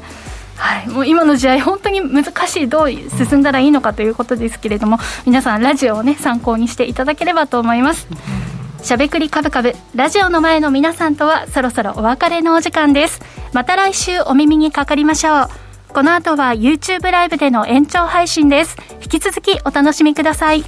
はい、もう今の時代、本当に難しい、どう進んだらいいのかということですけれども、皆さん、ラジオを、ね、参考にしていただければと思います。しゃべくりカブカブラジオの前の皆さんとはそろそろお別れのお時間です。また来週お耳にかかりましょう。この後は YouTube ライブでの延長配信です。引き続きお楽しみください